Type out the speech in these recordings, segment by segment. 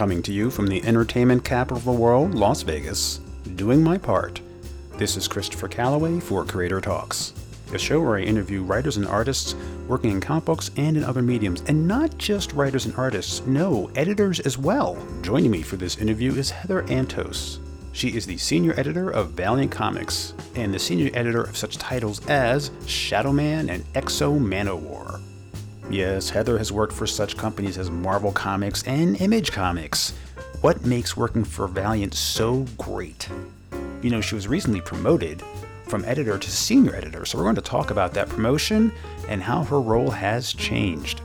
coming to you from the entertainment capital of the world, Las Vegas, doing my part. This is Christopher Calloway for Creator Talks, a show where I interview writers and artists working in comic books and in other mediums, and not just writers and artists, no, editors as well. Joining me for this interview is Heather Antos. She is the senior editor of Valiant Comics and the senior editor of such titles as Shadowman and X-O Manowar. Yes, Heather has worked for such companies as Marvel Comics and Image Comics. What makes working for Valiant so great? You know, she was recently promoted from editor to senior editor, so we're going to talk about that promotion and how her role has changed.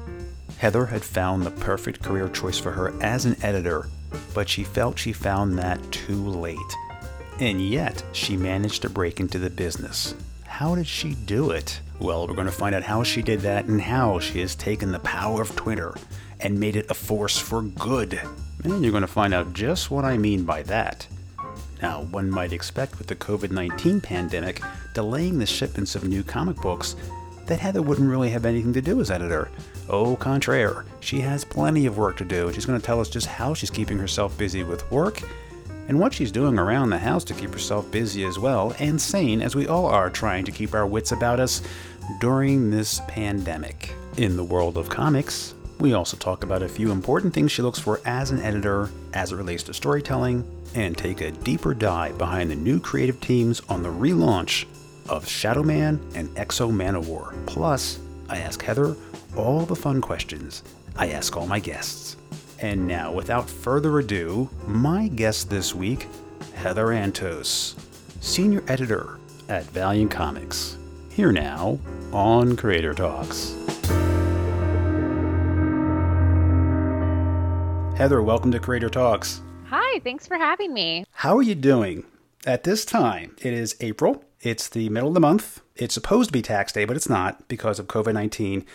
Heather had found the perfect career choice for her as an editor, but she felt she found that too late. And yet, she managed to break into the business. How did she do it? Well, we're going to find out how she did that and how she has taken the power of Twitter and made it a force for good. And you're going to find out just what I mean by that. Now, one might expect with the COVID 19 pandemic delaying the shipments of new comic books that Heather wouldn't really have anything to do as editor. Au contraire, she has plenty of work to do, and she's going to tell us just how she's keeping herself busy with work and what she's doing around the house to keep herself busy as well and sane as we all are trying to keep our wits about us during this pandemic. In the world of comics, we also talk about a few important things she looks for as an editor as it relates to storytelling and take a deeper dive behind the new creative teams on the relaunch of Shadowman and X-O Manowar. Plus, I ask Heather all the fun questions I ask all my guests. And now, without further ado, my guest this week, Heather Antos, senior editor at Valiant Comics. Here now on Creator Talks. Heather, welcome to Creator Talks. Hi, thanks for having me. How are you doing? At this time, it is April. It's the middle of the month. It's supposed to be tax day, but it's not because of COVID 19.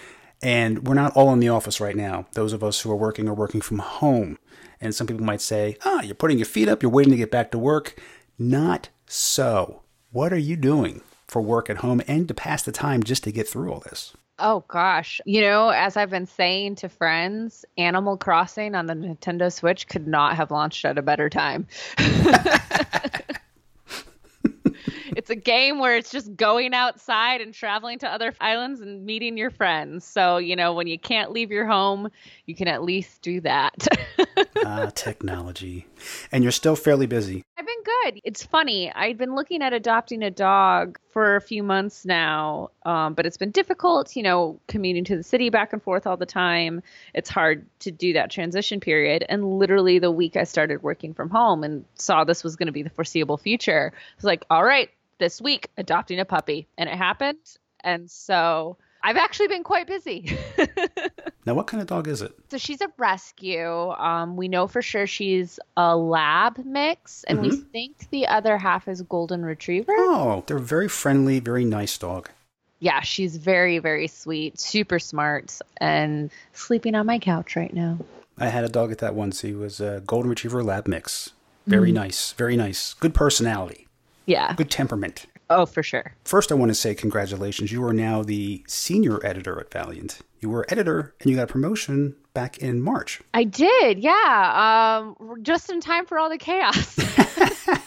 And we're not all in the office right now. Those of us who are working are working from home. And some people might say, ah, you're putting your feet up, you're waiting to get back to work. Not so. What are you doing for work at home and to pass the time just to get through all this? Oh gosh. You know, as I've been saying to friends, Animal Crossing on the Nintendo Switch could not have launched at a better time. it's a game where it's just going outside and traveling to other islands and meeting your friends. So, you know, when you can't leave your home, you can at least do that. ah, technology. And you're still fairly busy. I've been good. It's funny. I've been looking at adopting a dog for a few months now, um, but it's been difficult, you know, commuting to the city back and forth all the time. It's hard to do that transition period. And literally, the week I started working from home and saw this was going to be the foreseeable future, I was like, all right, this week adopting a puppy. And it happened. And so I've actually been quite busy. now, what kind of dog is it? So she's a rescue. Um, we know for sure she's a lab mix, and mm-hmm. we think the other half is golden retriever. Oh, they're very friendly, very nice dog. Yeah, she's very, very sweet, super smart, and sleeping on my couch right now. I had a dog at that once. He was a golden retriever lab mix. Very mm. nice, very nice. Good personality. Yeah. Good temperament. Oh, for sure. First, I want to say congratulations. You are now the senior editor at Valiant. You were editor and you got a promotion back in March. I did, yeah. Um, just in time for all the chaos.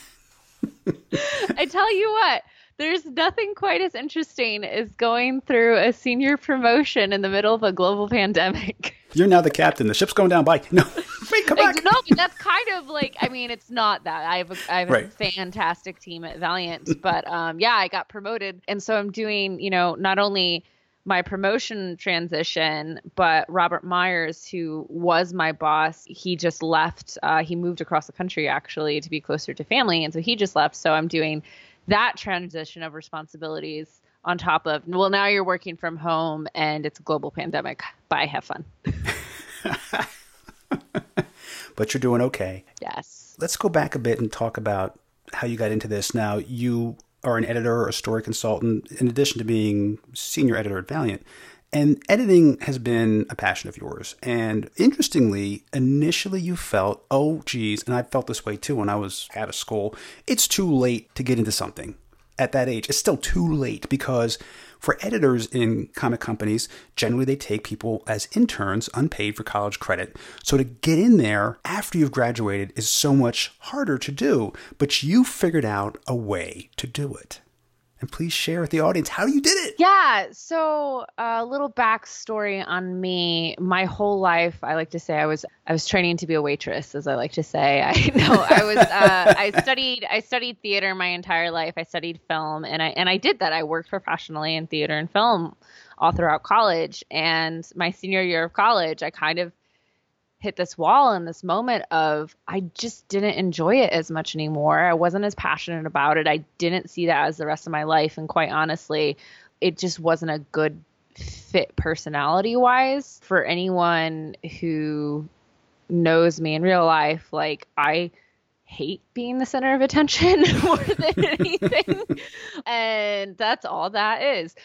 I tell you what, there's nothing quite as interesting as going through a senior promotion in the middle of a global pandemic. You're now the captain. The ship's going down. Bye. No, wait, come back. No, that's kind of like. I mean, it's not that. I have a, I have right. a fantastic team at Valiant, but um, yeah, I got promoted, and so I'm doing. You know, not only my promotion transition, but Robert Meyers, who was my boss, he just left. Uh, he moved across the country actually to be closer to family, and so he just left. So I'm doing that transition of responsibilities on top of well now you're working from home and it's a global pandemic bye have fun but you're doing okay yes let's go back a bit and talk about how you got into this now you are an editor or a story consultant in addition to being senior editor at valiant and editing has been a passion of yours. And interestingly, initially you felt, oh, geez, and I felt this way too when I was out of school. It's too late to get into something at that age. It's still too late because For editors in comic companies, generally they take people as interns, unpaid for college credit. So to get in there after you've graduated is so much harder to do, but you figured out a way to do it and please share with the audience how you did it. Yeah. So a little backstory on me. My whole life, I like to say I was I was training to be a waitress, as I like to say. I know I was. Uh, I studied I studied theater my entire life. I studied film, and I and I did that. I worked professionally in theater and film all throughout college. And my senior year of college, I kind of hit this wall in this moment of I just didn't enjoy it as much anymore. I wasn't as passionate about it. I didn't see that as the rest of my life. And quite honestly, it just wasn't a good fit personality wise for anyone who knows me in real life. Like, I hate being the center of attention more than anything. and that's all that is.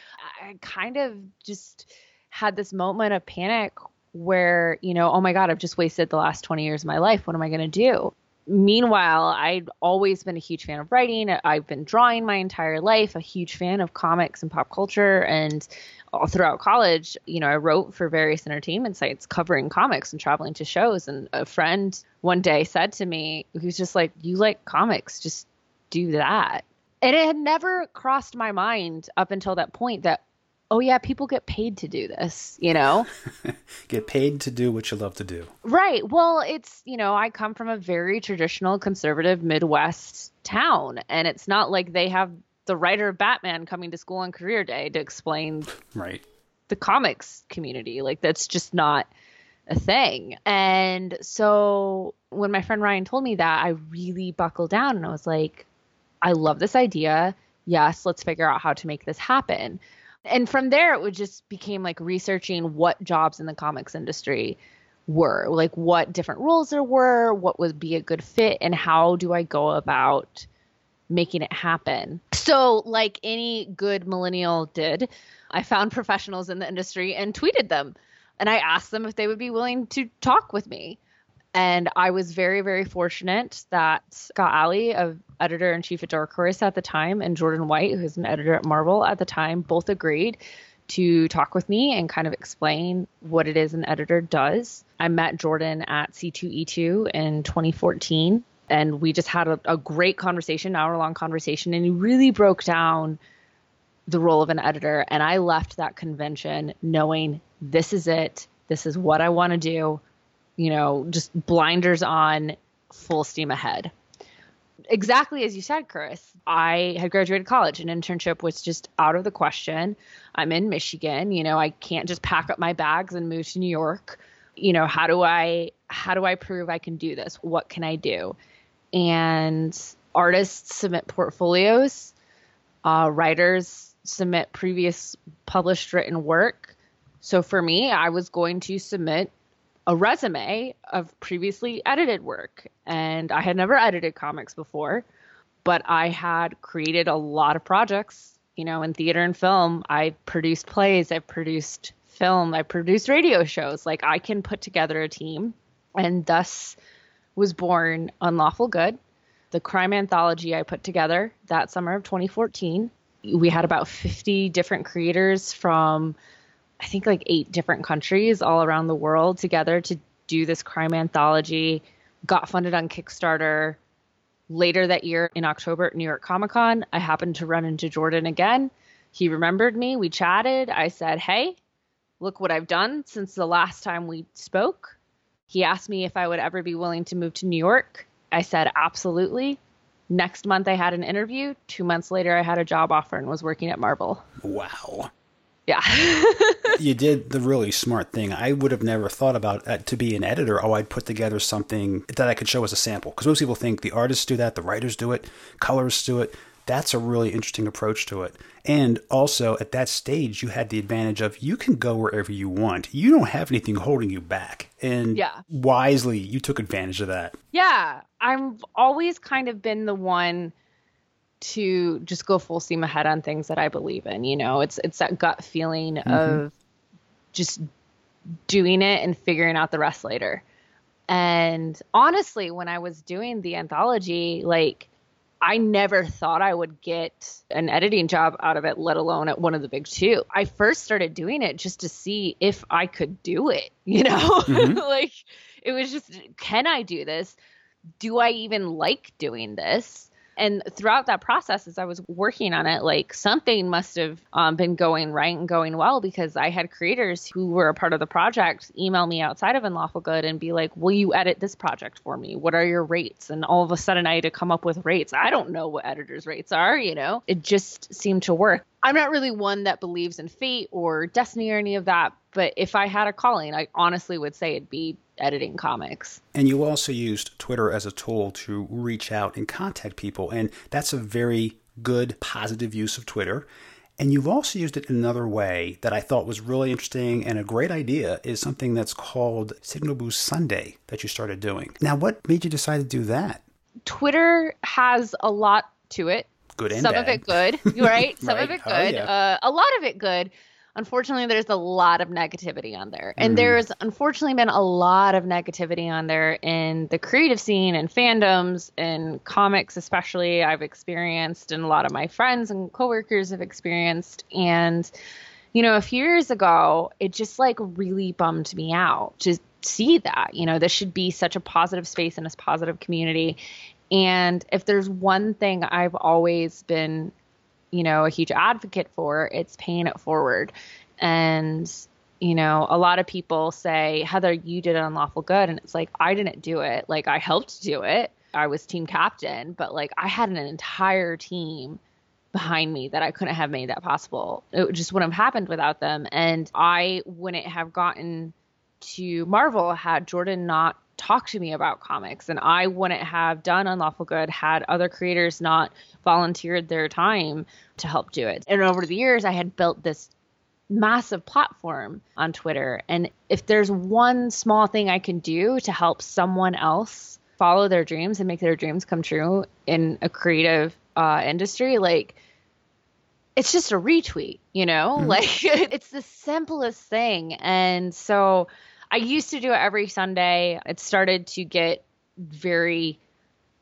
I kind of just had this moment of panic where, you know, oh my God, I've just wasted the last 20 years of my life. What am I going to do? Meanwhile, I'd always been a huge fan of writing. I've been drawing my entire life, a huge fan of comics and pop culture. And all throughout college, you know, I wrote for various entertainment sites covering comics and traveling to shows. And a friend one day said to me, he was just like, You like comics, just do that. And it had never crossed my mind up until that point that oh yeah, people get paid to do this, you know? get paid to do what you love to do. Right. Well, it's, you know, I come from a very traditional conservative Midwest town, and it's not like they have the writer of Batman coming to school on career day to explain right the comics community. Like that's just not a thing. And so when my friend Ryan told me that, I really buckled down and I was like, I love this idea. Yes, let's figure out how to make this happen and from there it would just became like researching what jobs in the comics industry were like what different roles there were what would be a good fit and how do i go about making it happen. So like any good millennial did i found professionals in the industry and tweeted them. And i asked them if they would be willing to talk with me and I was very, very fortunate that Scott Allie, of editor in chief at Dark Horse at the time, and Jordan White, who's an editor at Marvel at the time, both agreed to talk with me and kind of explain what it is an editor does. I met Jordan at C2E2 in 2014, and we just had a, a great conversation, hour long conversation, and he really broke down the role of an editor. And I left that convention knowing this is it, this is what I want to do you know, just blinders on, full steam ahead. Exactly as you said, Chris. I had graduated college. An internship was just out of the question. I'm in Michigan. You know, I can't just pack up my bags and move to New York. You know, how do I how do I prove I can do this? What can I do? And artists submit portfolios. Uh, writers submit previous published written work. So for me, I was going to submit a resume of previously edited work. And I had never edited comics before, but I had created a lot of projects, you know, in theater and film. I produced plays, I produced film, I produced radio shows. Like I can put together a team. And thus was born Unlawful Good, the crime anthology I put together that summer of 2014. We had about 50 different creators from I think like eight different countries all around the world together to do this crime anthology. Got funded on Kickstarter. Later that year in October at New York Comic Con, I happened to run into Jordan again. He remembered me. We chatted. I said, Hey, look what I've done since the last time we spoke. He asked me if I would ever be willing to move to New York. I said, Absolutely. Next month, I had an interview. Two months later, I had a job offer and was working at Marvel. Wow. Yeah. you did the really smart thing. I would have never thought about uh, to be an editor. Oh, I'd put together something that I could show as a sample. Because most people think the artists do that, the writers do it, colorists do it. That's a really interesting approach to it. And also, at that stage, you had the advantage of you can go wherever you want. You don't have anything holding you back. And yeah. wisely, you took advantage of that. Yeah. I've always kind of been the one to just go full steam ahead on things that I believe in. You know, it's it's that gut feeling mm-hmm. of just doing it and figuring out the rest later. And honestly, when I was doing the anthology, like I never thought I would get an editing job out of it, let alone at one of the big two. I first started doing it just to see if I could do it, you know? Mm-hmm. like it was just, can I do this? Do I even like doing this? And throughout that process, as I was working on it, like something must have um, been going right and going well because I had creators who were a part of the project email me outside of Unlawful Good and be like, Will you edit this project for me? What are your rates? And all of a sudden, I had to come up with rates. I don't know what editors' rates are, you know? It just seemed to work. I'm not really one that believes in fate or destiny or any of that, but if I had a calling, I honestly would say it'd be editing comics. And you also used Twitter as a tool to reach out and contact people, and that's a very good, positive use of Twitter. And you've also used it in another way that I thought was really interesting and a great idea is something that's called Signal Boost Sunday that you started doing. Now, what made you decide to do that? Twitter has a lot to it. Good and Some bad. of it good, right? Some right. of it good. Oh, yeah. uh, a lot of it good unfortunately there's a lot of negativity on there and mm. there's unfortunately been a lot of negativity on there in the creative scene and fandoms and comics especially i've experienced and a lot of my friends and coworkers have experienced and you know a few years ago it just like really bummed me out to see that you know this should be such a positive space and a positive community and if there's one thing I've always been you know, a huge advocate for, it's paying it forward. And, you know, a lot of people say, Heather, you did an unlawful good. And it's like, I didn't do it. Like, I helped do it. I was team captain, but like, I had an entire team behind me that I couldn't have made that possible. It just wouldn't have happened without them. And I wouldn't have gotten to Marvel had Jordan not talk to me about comics and I wouldn't have done Unlawful Good had other creators not volunteered their time to help do it. And over the years I had built this massive platform on Twitter and if there's one small thing I can do to help someone else follow their dreams and make their dreams come true in a creative uh, industry like it's just a retweet, you know? Mm-hmm. Like it's the simplest thing. And so I used to do it every Sunday. It started to get very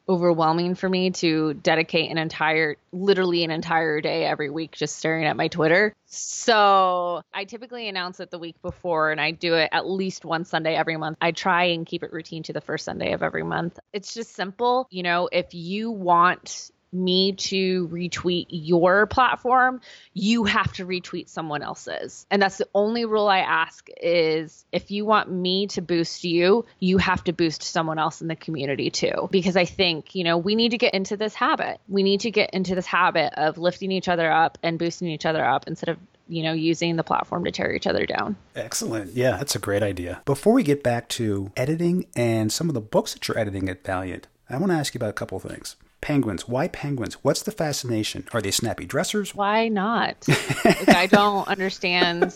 overwhelming for me to dedicate an entire literally an entire day every week just staring at my Twitter. So, I typically announce it the week before and I do it at least one Sunday every month. I try and keep it routine to the first Sunday of every month. It's just simple, you know, if you want me to retweet your platform, you have to retweet someone else's. And that's the only rule I ask is if you want me to boost you, you have to boost someone else in the community too. Because I think, you know, we need to get into this habit. We need to get into this habit of lifting each other up and boosting each other up instead of you know, using the platform to tear each other down. Excellent. Yeah, that's a great idea. Before we get back to editing and some of the books that you're editing at Valiant, I want to ask you about a couple things. Penguins. Why penguins? What's the fascination? Are they snappy dressers? Why not? like, I don't understand.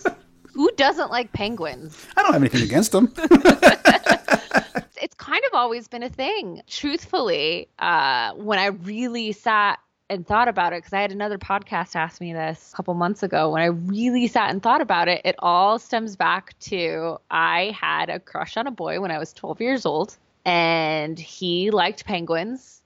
Who doesn't like penguins? I don't have anything against them. it's kind of always been a thing. Truthfully, uh, when I really sat and thought about it, because I had another podcast ask me this a couple months ago, when I really sat and thought about it, it all stems back to I had a crush on a boy when I was 12 years old, and he liked penguins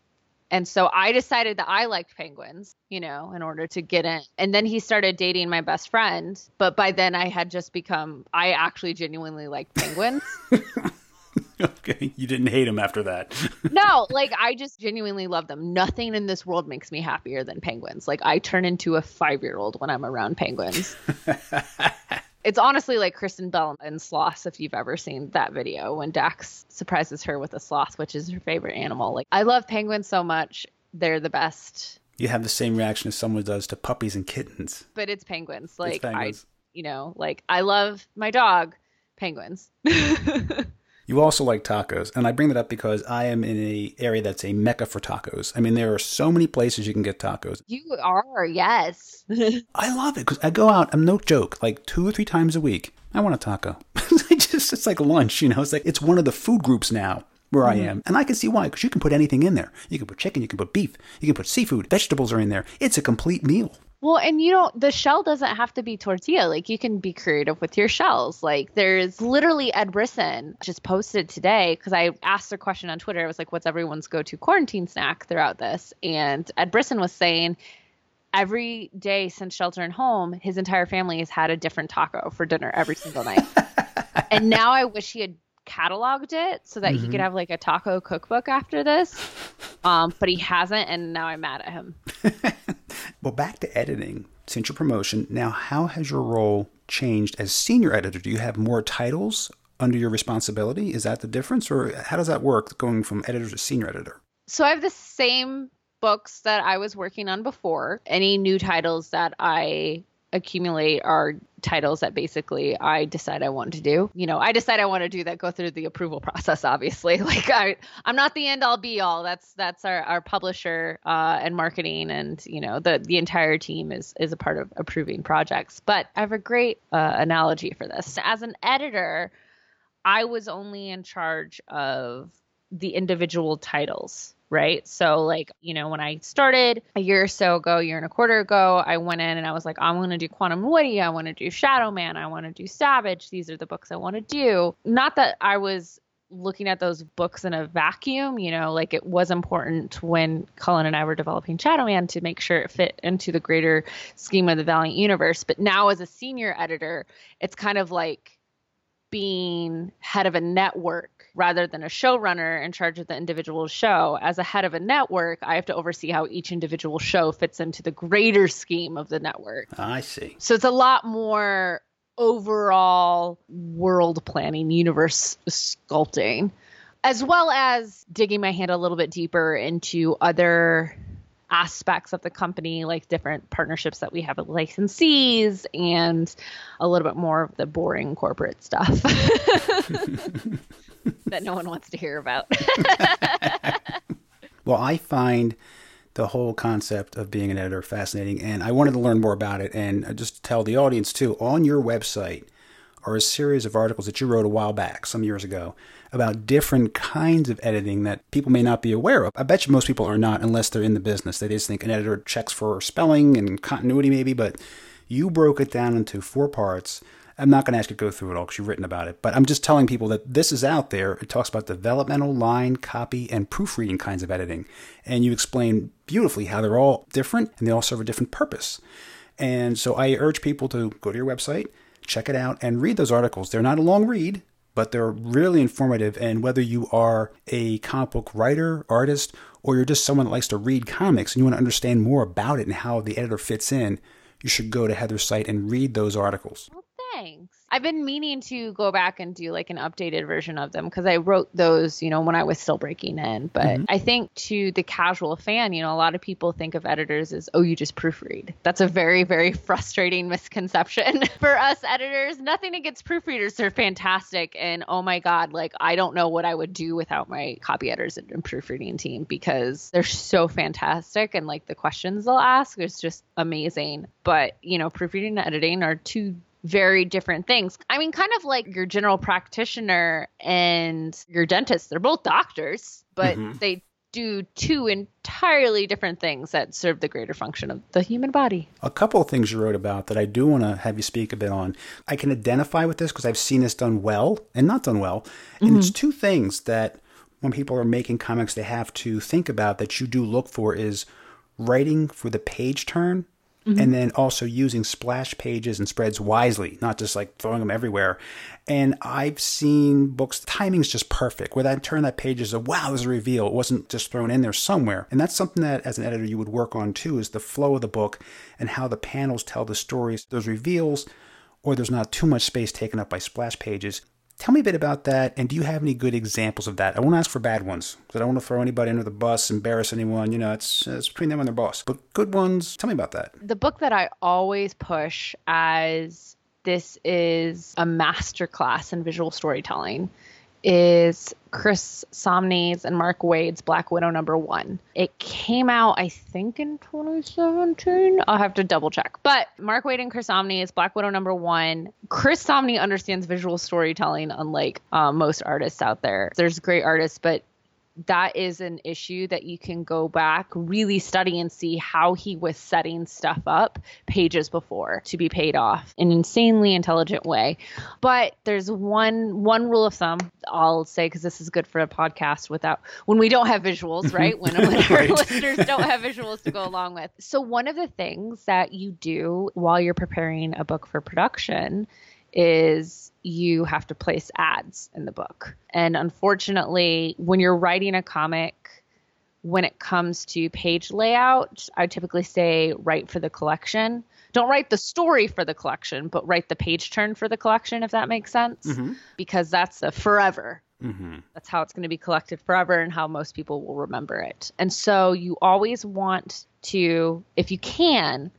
and so I decided that I liked penguins, you know, in order to get in. And then he started dating my best friend. But by then I had just become, I actually genuinely liked penguins. okay. You didn't hate him after that. no, like I just genuinely love them. Nothing in this world makes me happier than penguins. Like I turn into a five year old when I'm around penguins. It's honestly like Kristen Bell in Sloth, if you've ever seen that video when Dax surprises her with a sloth, which is her favorite animal. Like I love penguins so much. They're the best. You have the same reaction as someone does to puppies and kittens. But it's penguins. Like it's penguins. I you know, like I love my dog, penguins. You also like tacos, and I bring that up because I am in a area that's a mecca for tacos. I mean, there are so many places you can get tacos. You are, yes. I love it because I go out. I'm no joke, like two or three times a week. I want a taco. just it's like lunch, you know. It's like it's one of the food groups now where mm-hmm. I am, and I can see why because you can put anything in there. You can put chicken, you can put beef, you can put seafood, vegetables are in there. It's a complete meal. Well, and you don't, the shell doesn't have to be tortilla. Like you can be creative with your shells. Like there's literally Ed Brisson just posted today because I asked a question on Twitter. I was like, what's everyone's go to quarantine snack throughout this? And Ed Brisson was saying, every day since shelter and home, his entire family has had a different taco for dinner every single night. and now I wish he had cataloged it so that mm-hmm. he could mm-hmm. have like a taco cookbook after this. Um, but he hasn't, and now I'm mad at him. Well, back to editing. Since your promotion, now how has your role changed as senior editor? Do you have more titles under your responsibility? Is that the difference, or how does that work going from editor to senior editor? So I have the same books that I was working on before. Any new titles that I accumulate are titles that basically I decide I want to do. You know, I decide I want to do that go through the approval process obviously. Like I I'm not the end all be all. That's that's our our publisher uh, and marketing and you know the the entire team is is a part of approving projects. But I have a great uh, analogy for this. As an editor, I was only in charge of the individual titles right? So, like, you know, when I started a year or so ago, year and a quarter ago, I went in and I was like, I'm going to do Quantum Woody. I want to do Shadow Man. I want to do Savage. These are the books I want to do. Not that I was looking at those books in a vacuum, you know, like it was important when Cullen and I were developing Shadow Man to make sure it fit into the greater scheme of the Valiant universe. But now, as a senior editor, it's kind of like being head of a network rather than a showrunner in charge of the individual show. As a head of a network, I have to oversee how each individual show fits into the greater scheme of the network. I see. So it's a lot more overall world planning, universe sculpting, as well as digging my hand a little bit deeper into other aspects of the company, like different partnerships that we have with licensees and a little bit more of the boring corporate stuff that no one wants to hear about. well, I find the whole concept of being an editor fascinating, and I wanted to learn more about it. And uh, just tell the audience too on your website are a series of articles that you wrote a while back, some years ago, about different kinds of editing that people may not be aware of. I bet you most people are not unless they're in the business. They just think an editor checks for spelling and continuity, maybe, but you broke it down into four parts. I'm not going to ask you to go through it all because you've written about it, but I'm just telling people that this is out there. It talks about developmental, line, copy, and proofreading kinds of editing. And you explain beautifully how they're all different and they all serve a different purpose. And so I urge people to go to your website, check it out, and read those articles. They're not a long read, but they're really informative. And whether you are a comic book writer, artist, or you're just someone that likes to read comics and you want to understand more about it and how the editor fits in, you should go to Heather's site and read those articles. Well, thanks. I've been meaning to go back and do like an updated version of them because I wrote those, you know, when I was still breaking in. But mm-hmm. I think to the casual fan, you know, a lot of people think of editors as, oh, you just proofread. That's a very, very frustrating misconception for us editors. Nothing against proofreaders, they're fantastic. And oh my God, like I don't know what I would do without my copy editors and proofreading team because they're so fantastic. And like the questions they'll ask is just amazing. But, you know, proofreading and editing are two very different things. I mean, kind of like your general practitioner and your dentist, they're both doctors, but mm-hmm. they do two entirely different things that serve the greater function of the human body. A couple of things you wrote about that I do want to have you speak a bit on. I can identify with this because I've seen this done well and not done well. And mm-hmm. it's two things that when people are making comics, they have to think about that you do look for is writing for the page turn Mm-hmm. and then also using splash pages and spreads wisely, not just like throwing them everywhere. And I've seen books, the timing's just perfect, where that turn that page is a wow, there's a reveal. It wasn't just thrown in there somewhere. And that's something that as an editor you would work on too, is the flow of the book and how the panels tell the stories. Those reveals, or there's not too much space taken up by splash pages. Tell me a bit about that, and do you have any good examples of that? I won't ask for bad ones, because I don't want to throw anybody under the bus, embarrass anyone. You know, it's, it's between them and their boss. But good ones, tell me about that. The book that I always push as this is a masterclass in visual storytelling is Chris Samnee's and Mark Waid's Black Widow number one. It came out, I think, in 2017. I'll have to double check. But Mark Waid and Chris Samnee is Black Widow number one. Chris Samnee understands visual storytelling, unlike uh, most artists out there. There's great artists, but that is an issue that you can go back, really study and see how he was setting stuff up pages before to be paid off in an insanely intelligent way. But there's one one rule of thumb I'll say because this is good for a podcast without when we don't have visuals, right? When, when our listeners don't have visuals to go along with. So one of the things that you do while you're preparing a book for production is you have to place ads in the book. And unfortunately, when you're writing a comic, when it comes to page layout, I typically say write for the collection. Don't write the story for the collection, but write the page turn for the collection, if that makes sense, mm-hmm. because that's a forever. Mm-hmm. That's how it's going to be collected forever and how most people will remember it. And so you always want to, if you can,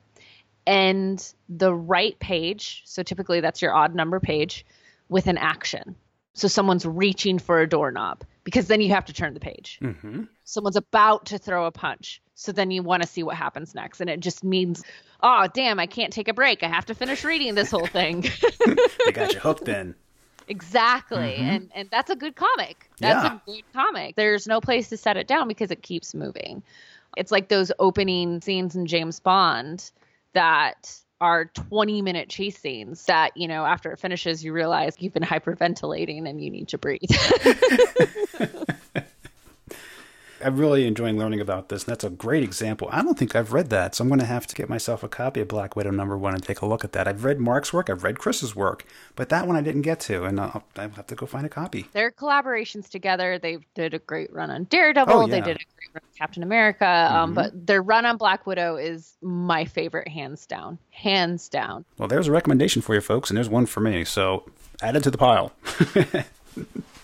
end the right page. So typically that's your odd number page with an action. So someone's reaching for a doorknob because then you have to turn the page. Mm-hmm. Someone's about to throw a punch. So then you want to see what happens next. And it just means, oh, damn, I can't take a break. I have to finish reading this whole thing. they got you hooked then. Exactly. Mm-hmm. And and that's a good comic. That's yeah. a good comic. There's no place to set it down because it keeps moving. It's like those opening scenes in James Bond that are 20 minute chase scenes that, you know, after it finishes, you realize you've been hyperventilating and you need to breathe. I'm really enjoying learning about this, and that's a great example. I don't think I've read that, so I'm going to have to get myself a copy of Black Widow number one and take a look at that. I've read Mark's work, I've read Chris's work, but that one I didn't get to, and I'll, I'll have to go find a copy. Their collaborations together, they did a great run on Daredevil, oh, yeah. they did a great run on Captain America, um, mm-hmm. um, but their run on Black Widow is my favorite, hands down. Hands down. Well, there's a recommendation for you folks, and there's one for me, so add it to the pile.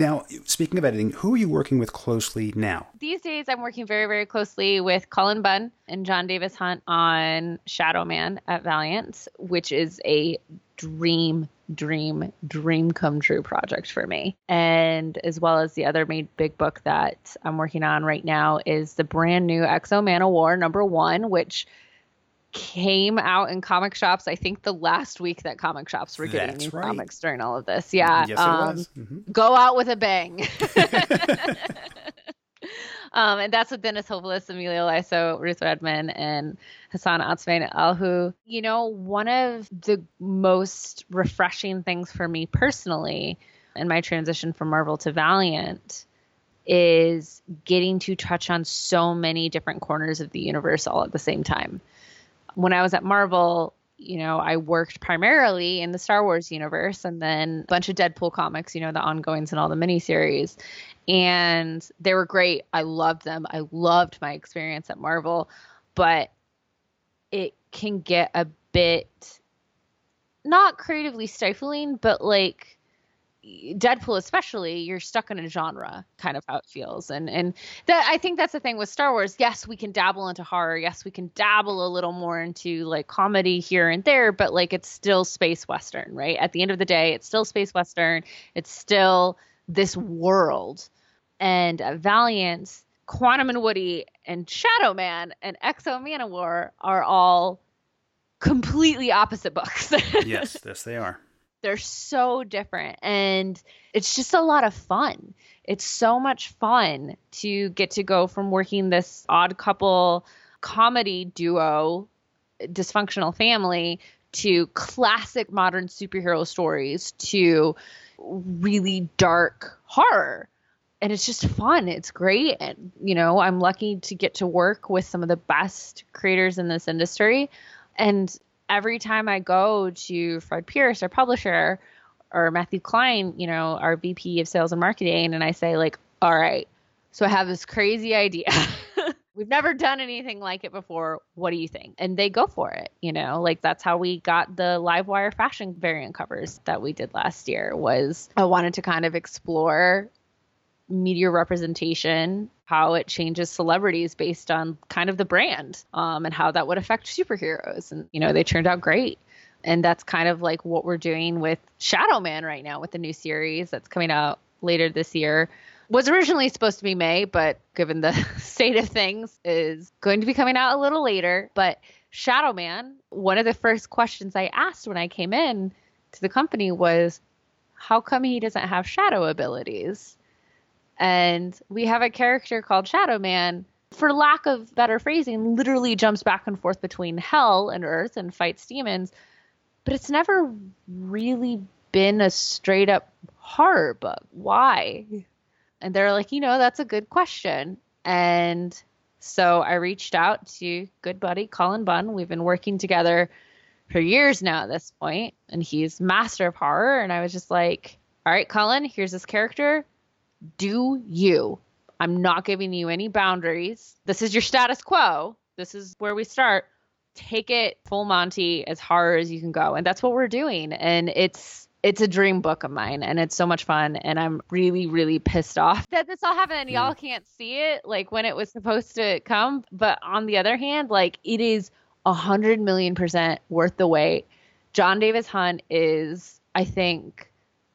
Now, speaking of editing, who are you working with closely now? These days, I'm working very, very closely with Cullen Bunn and Jon Davis-Hunt on Shadow Man at Valiant, which is a dream, dream, dream come true project for me. And as well as the other big book that I'm working on right now is the brand new X-O Manowar number one, which came out in comic shops. I think the last week that comic shops were getting That's new right. comics during all of this. Yeah. Yes, um, was. Mm-hmm. Go out with a bang. um, and that's with Dennis Hopeless, Emilio Laiso, Ruth Redmond, and Hassan Otsmane-Elhaou. You know, one of the most refreshing things for me personally in my transition from Marvel to Valiant is getting to touch on so many different corners of the universe all at the same time when I was at Marvel, you know, I worked primarily in the Star Wars universe and then a bunch of Deadpool comics, you know, the ongoings and all the miniseries. And they were great. I loved them. I loved my experience at Marvel, but it can get a bit not creatively stifling, but like Deadpool especially, you're stuck in a genre, kind of how it feels. And and that I think that's the thing with Star Wars. Yes, we can dabble into horror. Yes, we can dabble a little more into like comedy here and there, but like it's still space western, right? At the end of the day, it's still space western. It's still this world. And Valiant, Quantum and Woody, and Shadow Man and X-O Manowar are all completely opposite books. yes, yes, they are. They're so different and it's just a lot of fun. It's so much fun to get to go from working this odd couple comedy duo, dysfunctional family, to classic modern superhero stories, to really dark horror. And it's just fun. It's great. And, you know, I'm lucky to get to work with some of the best creators in this industry. And every time I go to Fred Pierce, our publisher, or Matthew Klein, you know, our VP of sales and marketing, and I say, like, all right, so I have this crazy idea. We've never done anything like it before. What do you think? And they go for it, you know, like that's how we got the Livewire fashion variant covers that we did last year was I wanted to kind of explore media representation, how it changes celebrities based on kind of the brand, um, and how that would affect superheroes. And, you know, they turned out great. And that's kind of like what we're doing with Shadow Man right now with the new series that's coming out later this year. Was originally supposed to be May, but given the state of things, is going to be coming out a little later. But Shadow Man, one of the first questions I asked when I came in to the company was, how come he doesn't have shadow abilities? And we have a character called Shadow Man, for lack of better phrasing, literally jumps back and forth between hell and earth and fights demons. But it's never really been a straight up horror book. Why? And they're like, you know, that's a good question. And so I reached out to good buddy Cullen Bunn. We've been working together for years now at this point, and he's master of horror. And I was just like, all right, Cullen, here's this character. Do you. I'm not giving you any boundaries. This is your status quo. This is where we start. Take it full Monty as hard as you can go. And that's what we're doing. And it's it's a dream book of mine and it's so much fun and i'm really really pissed off that this all happened and y'all can't see it like when it was supposed to come but on the other hand like it is a hundred million percent worth the wait jon davis hunt is i think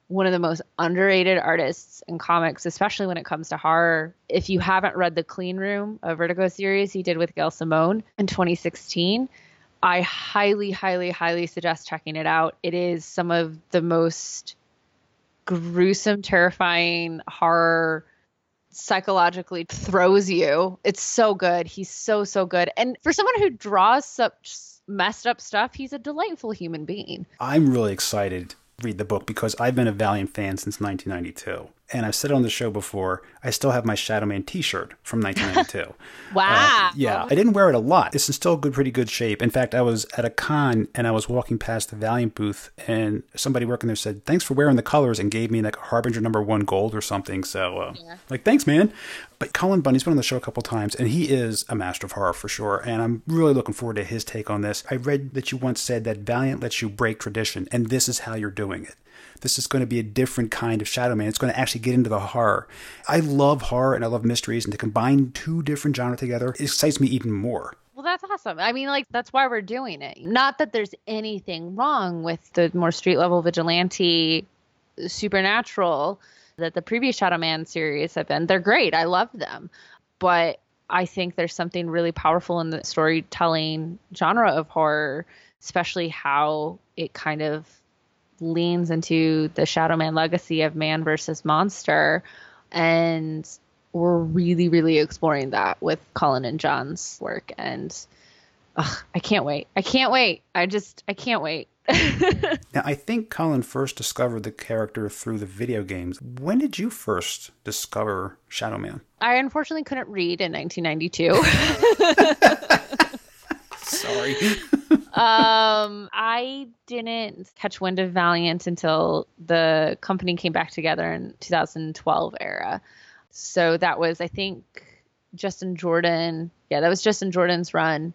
one of the most underrated artists in comics especially when it comes to horror if you haven't read the clean room a vertigo series he did with gail simone in 2016 I highly, highly, highly suggest checking it out. It is some of the most gruesome, terrifying horror psychologically throws you. It's so good. He's so, so good. And for someone who draws such messed up stuff, he's a delightful human being. I'm really excited read the book because I've been a Valiant fan since 1992 and I've said it on the show before, I still have my Shadow Man T-shirt from 1992. wow. Uh, yeah, I didn't wear it a lot. This is still good, pretty good shape. In fact, I was at a con and I was walking past the Valiant booth, and somebody working there said, "Thanks for wearing the colors," and gave me like a Harbinger number one gold or something. So, uh, yeah. like, thanks, man. But Cullen Bunny's been on the show a couple times, and he is a master of horror for sure. And I'm really looking forward to his take on this. I read that you once said that Valiant lets you break tradition, and this is how you're doing it this is going to be a different kind of Shadow Man. It's going to actually get into the horror. I love horror and I love mysteries, and to combine two different genres together excites me even more. Well, that's awesome. I mean, like, that's why we're doing it. Not that there's anything wrong with the more street level vigilante supernatural that the previous Shadow Man series have been. They're great. I love them. But I think there's something really powerful in the storytelling genre of horror, especially how it kind of leans into the Shadow Man legacy of man versus monster. And we're really, really exploring that with Cullen and Jon's work. And ugh, I can't wait. I can't wait. I just, I can't wait. now, I think Cullen first discovered the character through the video games. When did you first discover Shadow Man? I unfortunately couldn't read in 1992. Sorry. um, I didn't catch wind of Valiant until the company came back together in 2012 era. So that was, I think, Justin Jordan. Yeah, that was Justin Jordan's run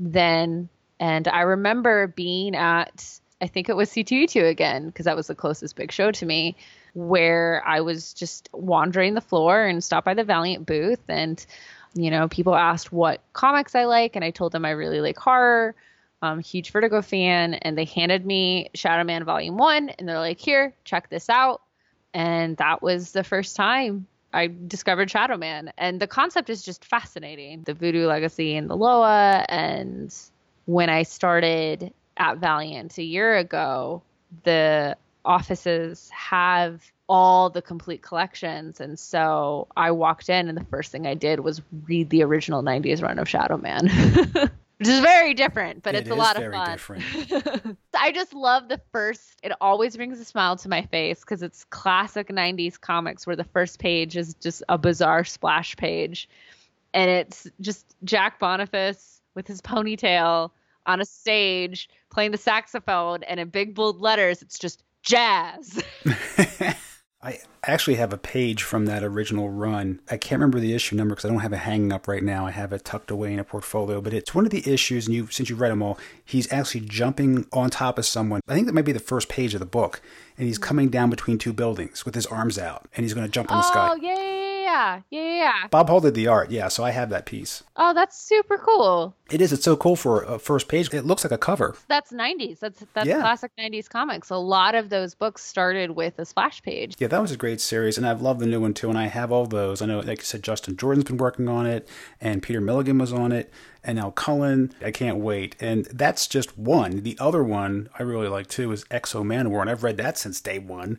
then. And I remember being at, I think it was C2E2 again, because that was the closest big show to me, where I was just wandering the floor and stopped by the Valiant booth. And, you know, people asked what comics I like, and I told them I really like horror. A huge Vertigo fan, and they handed me Shadow Man Volume 1, and they're like, here, check this out. And that was the first time I discovered Shadow Man. And the concept is just fascinating the voodoo legacy and the Loa. And when I started at Valiant a year ago, the offices have all the complete collections. And so I walked in, and the first thing I did was read the original 90s run of Shadow Man. which is very different, but it it's a lot of fun. I just love the first. It always brings a smile to my face because it's classic '90s comics where the first page is just a bizarre splash page, and it's just Jack Boniface with his ponytail on a stage playing the saxophone, and in big bold letters, it's just jazz. I actually have a page from that original run. I can't remember the issue number because I don't have it hanging up right now. I have it tucked away in a portfolio, but it's one of the issues. And you, since you've read them all, he's actually jumping on top of someone. I think that might be the first page of the book, and he's mm. coming down between two buildings with his arms out, and he's going to jump in the sky. Oh yeah, yeah, yeah, yeah. Bob Hall did the art, yeah, so I have that piece. Oh, that's super cool. It is. It's so cool for a first page. It looks like a cover. That's 90s. That's that's yeah. classic 90s comics. A lot of those books started with a splash page. Yeah, that was a great series, and I've loved the new one too. And I have all those. I know, like you said, Justin Jordan's been working on it, and Peter Milligan was on it, and now Cullen. I can't wait. And that's just one. The other one I really like too is X-O Manowar, and I've read that since day one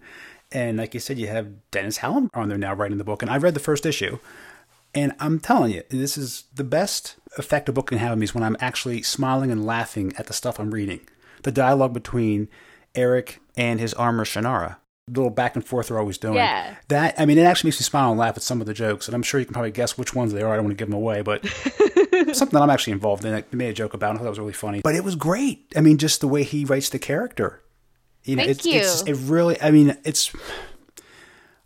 And like you said, you have Dennis Hallam on there now writing the book. And I read the first issue. And I'm telling you, this is the best effect a book can have on me is when I'm actually smiling and laughing at the stuff I'm reading. The dialogue between Aric and his armor Shanhara. The little back and forth they're always doing. Yeah. That I mean, it actually makes me smile and laugh at some of the jokes, and I'm sure you can probably guess which ones they are. I don't want to give them away, but something that I'm actually involved in. I made a joke about. It. I thought that was really funny, but it was great. I mean, just the way he writes the character. You know, Thank it's, you. It's, it really. I mean, it's.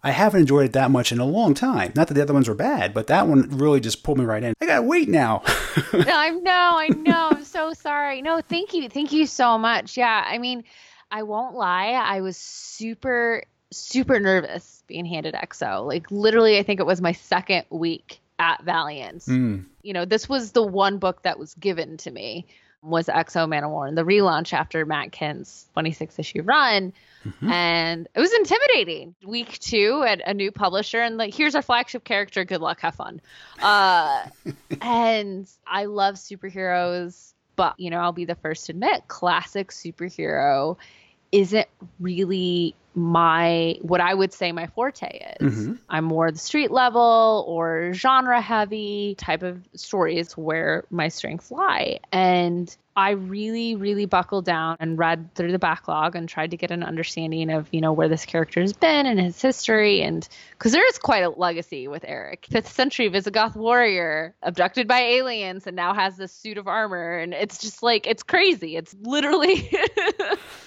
I haven't enjoyed it that much in a long time. Not that the other ones were bad, but that one really just pulled me right in. I gotta wait now. I know, I know. I'm so sorry. No, thank you, thank you so much. Yeah, I mean, I won't lie. I was super, super nervous being handed X-O. Like literally, I think it was my second week at Valiant. Mm. You know, this was the one book that was given to me was X-O Manowar and the relaunch after Matt Kindt's 26 issue run. Mm-hmm. And it was intimidating. Week two at a new publisher, and like, here's our flagship character. Good luck, have fun. Uh, and I love superheroes, but you know, I'll be the first to admit, classic superhero isn't really my what I would say my forte is. Mm-hmm. I'm more the street level or genre heavy type of stories where my strengths lie. And I really, really buckled down and read through the backlog and tried to get an understanding of, you know, where this character has been and his history. And because there is quite a legacy with Aric. Fifth century Visigoth warrior, abducted by aliens, and now has this suit of armor. And it's just like, it's crazy. It's literally.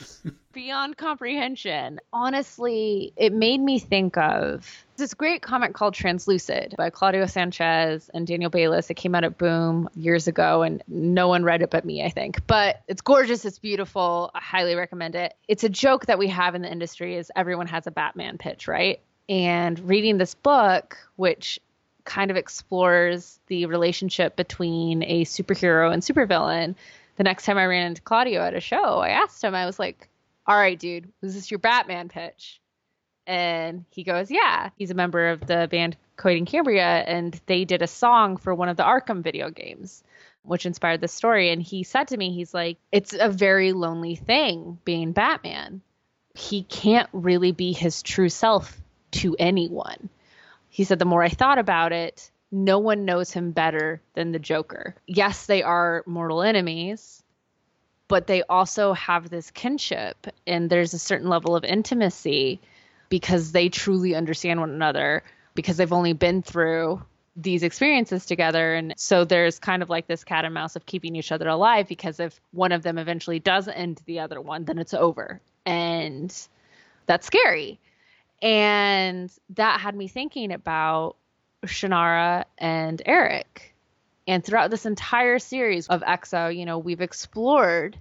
beyond comprehension. Honestly, it made me think of this great comic called Translucid by Claudio Sanchez and Daniel Bayliss. It came out at Boom years ago and no one read it but me, I think. But it's gorgeous, it's beautiful. I highly recommend it. It's a joke that we have in the industry is everyone has a Batman pitch, right? And reading this book, which kind of explores the relationship between a superhero and supervillain. The next time I ran into Claudio at a show, I asked him, I was like, all right, dude, was this your Batman pitch? And he goes, yeah. He's a member of the band and Cambria, and they did a song for one of the Arkham video games, which inspired the story. And he said to me, he's like, it's a very lonely thing being Batman. He can't really be his true self to anyone. He said, the more I thought about it, no one knows him better than the Joker. Yes, they are mortal enemies, but they also have this kinship and there's a certain level of intimacy because they truly understand one another because they've only been through these experiences together. And so there's kind of like this cat and mouse of keeping each other alive because if one of them eventually does end the other one then it's over. And that's scary. And that had me thinking about Shanhara and Aric and throughout this entire series of X-O, you know, we've explored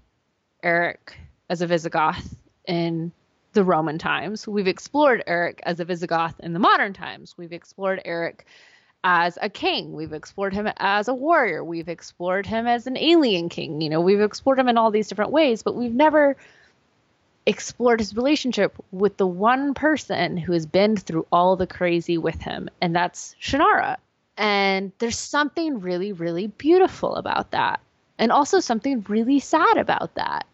Aric as a Visigoth in the Roman times. We've explored Aric as a Visigoth in the modern times. We've explored Aric as a king. We've explored him as a warrior. We've explored him as an alien king. You know, we've explored him in all these different ways, but we've never explored his relationship with the one person who has been through all the crazy with him, and that's Shanhara. And there's something really, really beautiful about that. And also something really sad about that.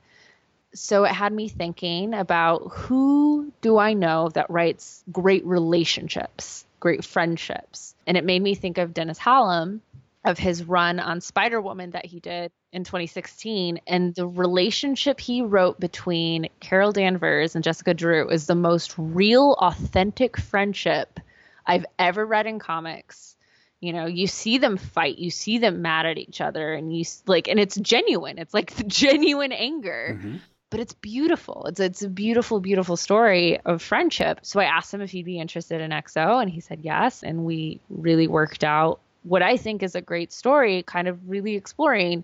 So it had me thinking about who do I know that writes great relationships, great friendships. And it made me think of Dennis Hopeless of his run on Spider Woman that he did in 2016 and the relationship he wrote between Carol Danvers and Jessica Drew is the most real authentic friendship I've ever read in comics you know you see them fight you see them mad at each other and you like and it's genuine it's like the genuine anger. Mm-hmm. but it's beautiful it's it's a beautiful beautiful story of friendship. So i asked him if he'd be interested in X-O and he said yes and we really worked out what i think is a great story kind of really exploring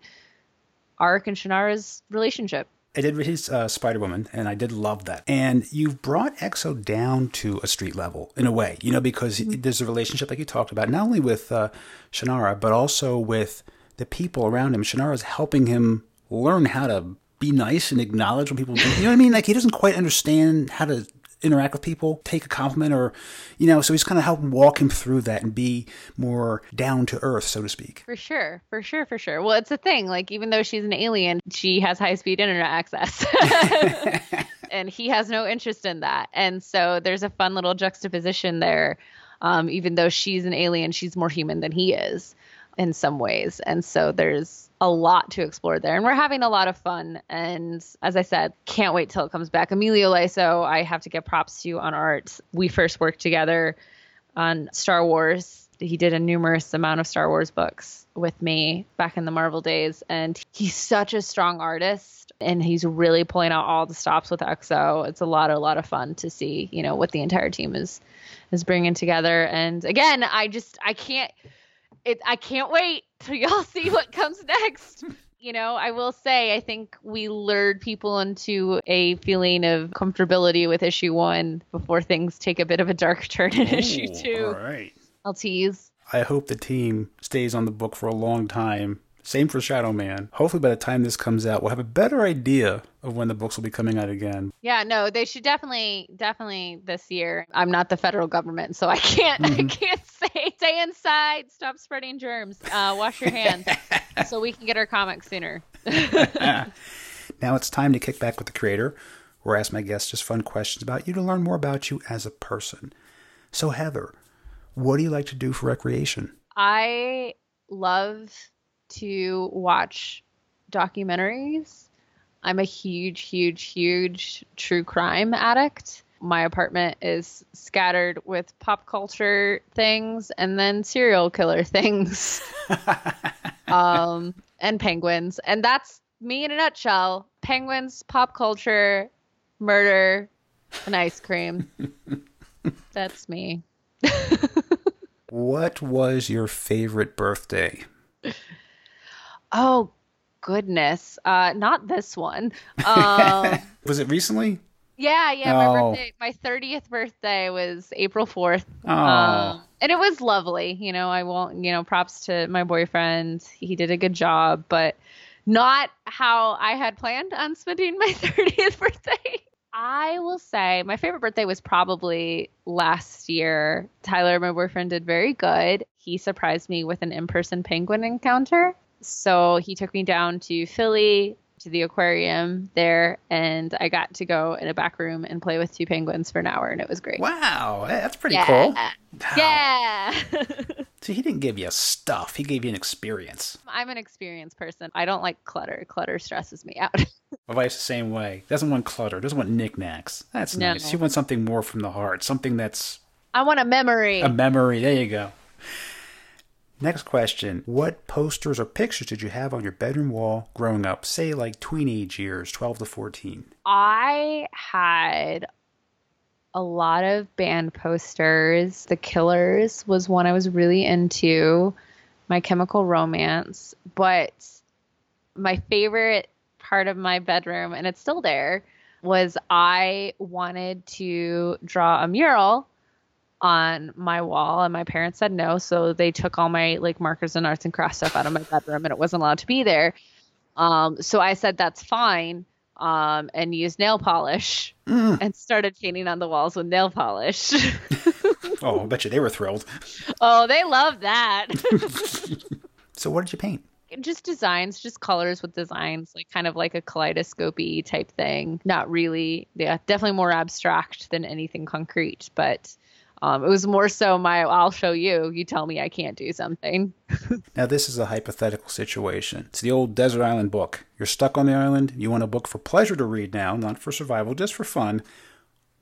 Aric and Shanhara's relationship I did read his uh, Spider Woman, and I did love that. And you've brought X-O down to a street level in a way, you know, because mm-hmm. there's a relationship like you talked about, not only with uh, Shanhara, but also with the people around him. Shanhara's helping him learn how to be nice and acknowledge when people do. You know what I mean? Like he doesn't quite understand how to interact with people, take a compliment, or, you know, so he's kind of helping walk him through that and be more down to earth, so to speak. For sure. For sure. For sure. Well, it's a thing. Like, even though she's an alien, she has high speed internet access. and he has no interest in that. And so there's a fun little juxtaposition there. Um, even though she's an alien, she's more human than he is in some ways. And so there's a lot to explore there. And we're having a lot of fun. And as I said, can't wait till it comes back. Emilio Laiso, I have to give props to you on art. We first worked together on Star Wars. He did a numerous amount of Star Wars books with me back in the Marvel days. And he's such a strong artist and he's really pulling out all the stops with X-O. It's a lot, a lot of fun to see, you know, what the entire team is is bringing together. And again, I just I can't it I can't wait till y'all see what comes next. You know, I will say I think we lured people into a feeling of comfortability with issue one before things take a bit of a dark turn in Ooh, issue two. All right. I'll tease. I hope the team stays on the book for a long time same for Shadow Man. Hopefully, by the time this comes out, we'll have a better idea of when the books will be coming out again. Yeah, no, they should definitely, definitely this year. I'm not the federal government, so I can't, mm-hmm. I can't say stay inside, stop spreading germs, uh, wash your hands, so we can get our comics sooner. now it's time to kick back with the creator, I ask my guests just fun questions about you to learn more about you as a person. So Heather, what do you like to do for recreation? I love to watch documentaries. I'm a huge, huge, huge true crime addict. My apartment is scattered with pop culture things and then serial killer things. um, and penguins. And that's me in a nutshell. Penguins, pop culture, murder, and ice cream. that's me. what was your favorite birthday? Oh goodness, uh, not this one. Um, was it recently? Yeah, yeah. My oh. birthday, my thirtieth birthday was April fourth. Oh. Um, and it was lovely. You know, I won't. You know, props to my boyfriend. He did a good job, but not how I had planned on spending my thirtieth birthday. I will say my favorite birthday was probably last year. Tyler, my boyfriend, did very good. He surprised me with an in person penguin encounter. So he took me down to Philly to the aquarium there, and I got to go in a back room and play with two penguins for an hour, and it was great. Wow, that's pretty yeah. cool. Wow. Yeah. so he didn't give you stuff; he gave you an experience. I'm an experienced person. I don't like clutter. Clutter stresses me out. My wife's the same way. Doesn't want clutter. Doesn't want knickknacks. That's no. nice. She wants something more from the heart. Something that's. I want a memory. A memory. There you go. Next question. What posters or pictures did you have on your bedroom wall growing up, say like teenage years, 12 to 14? I had a lot of band posters. The Killers was one I was really into, My Chemical Romance. But my favorite part of my bedroom, and it's still there, was I wanted to draw a mural on my wall and my parents said no so they took all my like markers and arts and crafts stuff out of my bedroom and it wasn't allowed to be there. Um, so i said that's fine um, and used nail polish mm. and started painting on the walls with nail polish. Oh i bet you they were thrilled. Oh they loved that. So what did you paint? Just designs, just colors with designs, like kind of like a kaleidoscopy type thing. Not really, yeah, definitely more abstract than anything concrete, but um, it was more so my I'll show you. You tell me I can't do something. now this is a hypothetical situation. It's the old desert island book. You're stuck on the island. You want a book for pleasure to read now, not for survival, just for fun.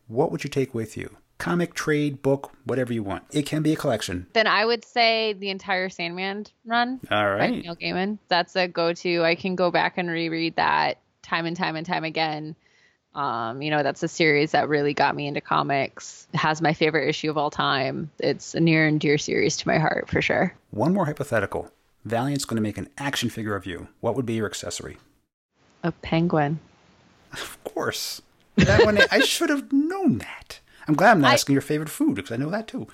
What would you take with you? Comic, trade, book, whatever you want. It can be a collection. Then I would say the entire Sandman run. All right. Neil Gaiman. That's a go-to. I can go back and reread that time and time and time again um, you know, that's a series that really got me into comics. It has my favorite issue of all time. It's a near and dear series to my heart for sure. One more hypothetical. Valiant's going to make an action figure of you. What would be your accessory? A penguin. Of course. That one, I should have known that. I'm glad I'm not I, asking your favorite food because I know that too.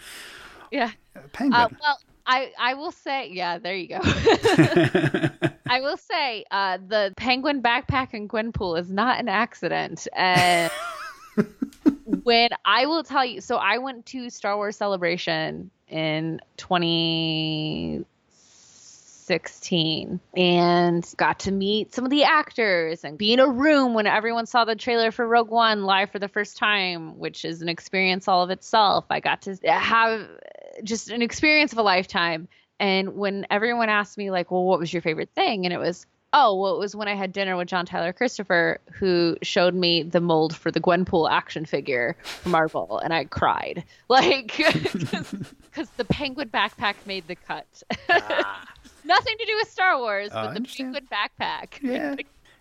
Yeah. penguin. Uh, well, I I will say, yeah, there you go. I will say, uh, the penguin backpack in Gwenpool is not an accident. And when I will tell you, so I went to Star Wars Celebration in 20 16 and got to meet some of the actors and be in a room when everyone saw the trailer for Rogue One live for the first time, which is an experience all of itself. I got to have just an experience of a lifetime. And when everyone asked me, like, well, what was your favorite thing? And it was, oh, well, it was when I had dinner with John Tyler Christopher, who showed me the mold for the Gwenpool action figure from Marvel, and I cried. Like, because the penguin backpack made the cut. Ah. Nothing to do with Star Wars, but the penguin backpack. Yeah.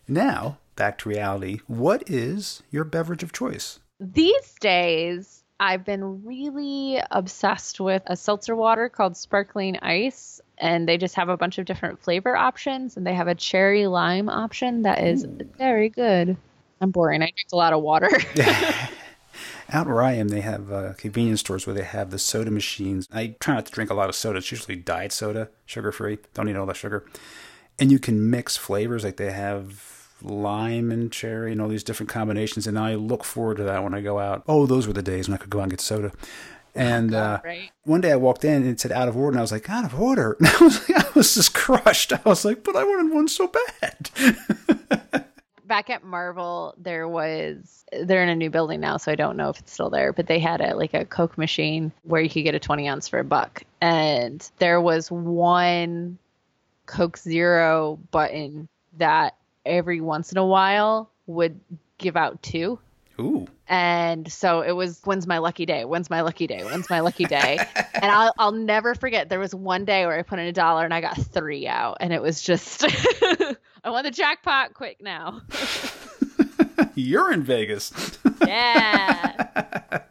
now, back to reality. What is your beverage of choice? These days, I've been really obsessed with a seltzer water called Sparkling Ice, and they just have a bunch of different flavor options, and they have a cherry lime option that is Ooh. very good. I'm boring. I drink a lot of water. Out where I am, they have uh, convenience stores where they have the soda machines. I try not to drink a lot of soda. It's usually diet soda, sugar free. Don't need all that sugar. And you can mix flavors like they have lime and cherry and all these different combinations. And I look forward to that when I go out. Oh, those were the days when I could go out and get soda. And uh, right. one day I walked in and it said out of order, and I was like, out of order. And I was, like, I was just crushed. I was like, but I wanted one so bad. back at Marvel, there was they're in a new building now, so I don't know if it's still there, but they had a like a Coke machine where you could get a 20 ounce for a buck, and there was one Coke Zero button that every once in a while would give out two. Ooh. And so it was when's my lucky day? When's my lucky day? When's my lucky day? and I'll I'll never forget there was one day where I put in a dollar and I got three out and it was just I want the jackpot quick now. You're in Vegas. yeah.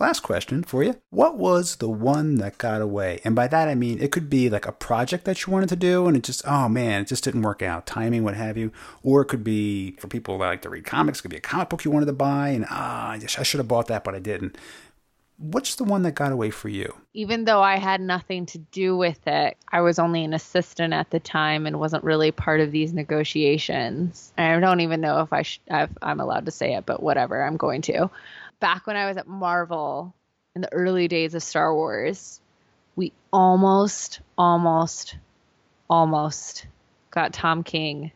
Last question for you. What was the one that got away? And by that I mean it could be like a project that you wanted to do and it just, oh man, it just didn't work out, timing, what have you. Or it could be for people that like to read comics, it could be a comic book you wanted to buy and ah, I, I should have bought that, but I didn't. What's the one that got away for you? Even though I had nothing to do with it, I was only an assistant at the time and wasn't really part of these negotiations. I don't even know if I sh- if I'm allowed to say it, but whatever, I'm going to. Back when I was at Marvel in the early days of Star Wars, we almost, almost, almost got Tom King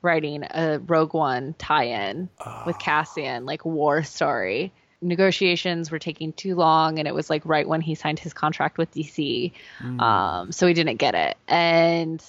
writing a Rogue One tie-in oh. with Cassian, like war story negotiations were taking too long and it was like right when he signed his contract with DC. Mm. Um, so he didn't get it. And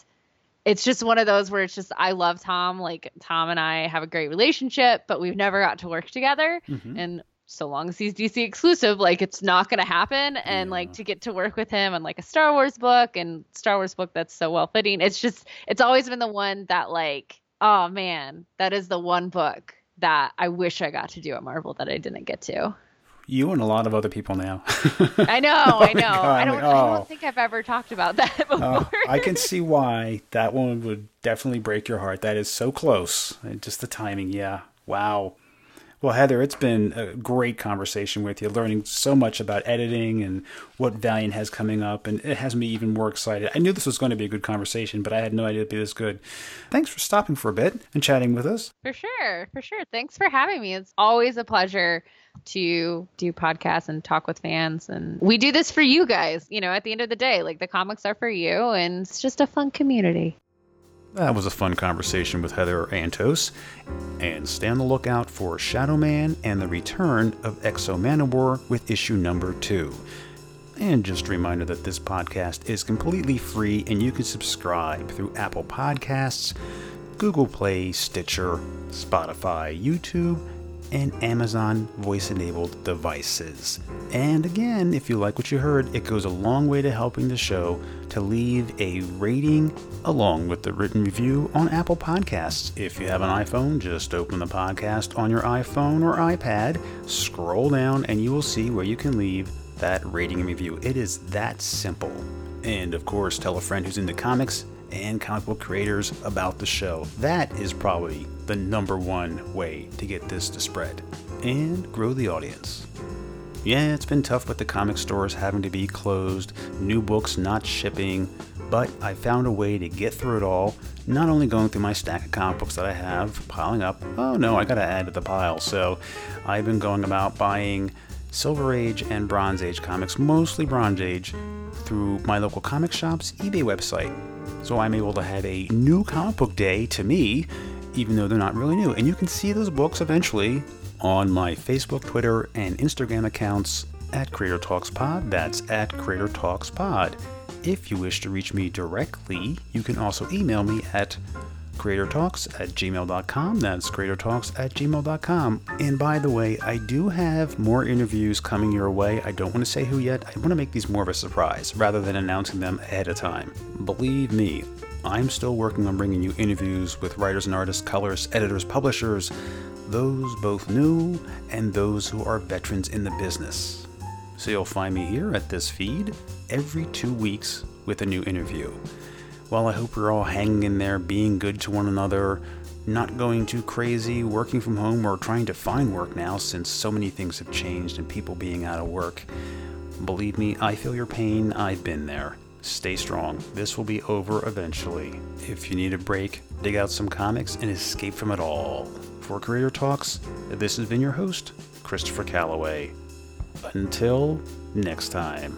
it's just one of those where it's just I love Tom. Like Tom and I have a great relationship, but we've never got to work together. Mm-hmm. And so long as he's DC exclusive, like it's not gonna happen. And yeah. like to get to work with him on like a Star Wars book and Star Wars book that's so well fitting. It's just it's always been the one that like, oh man, that is the one book that I wish I got to do at Marvel that I didn't get to. You and a lot of other people now. I know, oh I know. I don't, like, oh. I don't oh. think I've ever talked about that oh, before. Oh, I can see why that one would definitely break your heart. That is so close. Just the timing, yeah. Wow. Well, Heather, it's been a great conversation with you, learning so much about editing and what Valiant has coming up, and it has me even more excited. I knew this was going to be a good conversation, but I had no idea it'd be this good. Thanks for stopping for a bit and chatting with us. For sure, for sure. Thanks for having me. It's always a pleasure to do podcasts and talk with fans and we do this for you guys you know at the end of the day like the comics are for you and it's just a fun community that was a fun conversation with Heather Antos. And stay on the lookout for Shadow Man and the return of X-O Manowar with issue number two. And just a reminder that this podcast is completely free and you can subscribe through Apple Podcasts, Google Play, Stitcher, Spotify, YouTube, and Amazon voice enabled devices. And again, if you like what you heard, it goes a long way to helping the show to leave a rating along with the written review on Apple Podcasts. If you have an iPhone, just open the podcast on your iPhone or iPad, scroll down, and you will see where you can leave that rating and review. It is that simple. And of course, tell a friend who's into comics and comic book creators about the show. That is probably the number one way to get this to spread and grow the audience. Yeah, it's been tough with the comic stores having to be closed, new books not shipping, but I found a way to get through it all, not only going through my stack of comic books that I have piling up, oh no, I gotta add to the pile. So I've been going about buying Silver Age and Bronze Age comics, mostly Bronze Age, through my local comic shop's eBay website. So I'm able to have a new comic book day to me, even though they're not really new. And you can see those books eventually on my Facebook, Twitter, and Instagram accounts at Creator Talks Pod. That's at Creator Talks Pod. If you wish to reach me directly, you can also email me at creatortalks at gmail.com. That's creatortalks at gmail.com. And by the way, I do have more interviews coming your way. I don't want to say who yet. I want to make these more of a surprise rather than announcing them ahead of time. Believe me, I'm still working on bringing you interviews with writers and artists, colors, editors, publishers, those both new and those who are veterans in the business. So you'll find me here at this feed every two weeks with a new interview. Well, I hope we're all hanging in there, being good to one another, not going too crazy, working from home, or trying to find work now since so many things have changed and people being out of work. Believe me, I feel your pain. I've been there. Stay strong. This will be over eventually. If you need a break, dig out some comics and escape from it all. For Creator Talks, this has been your host, Christopher Calloway. Until next time.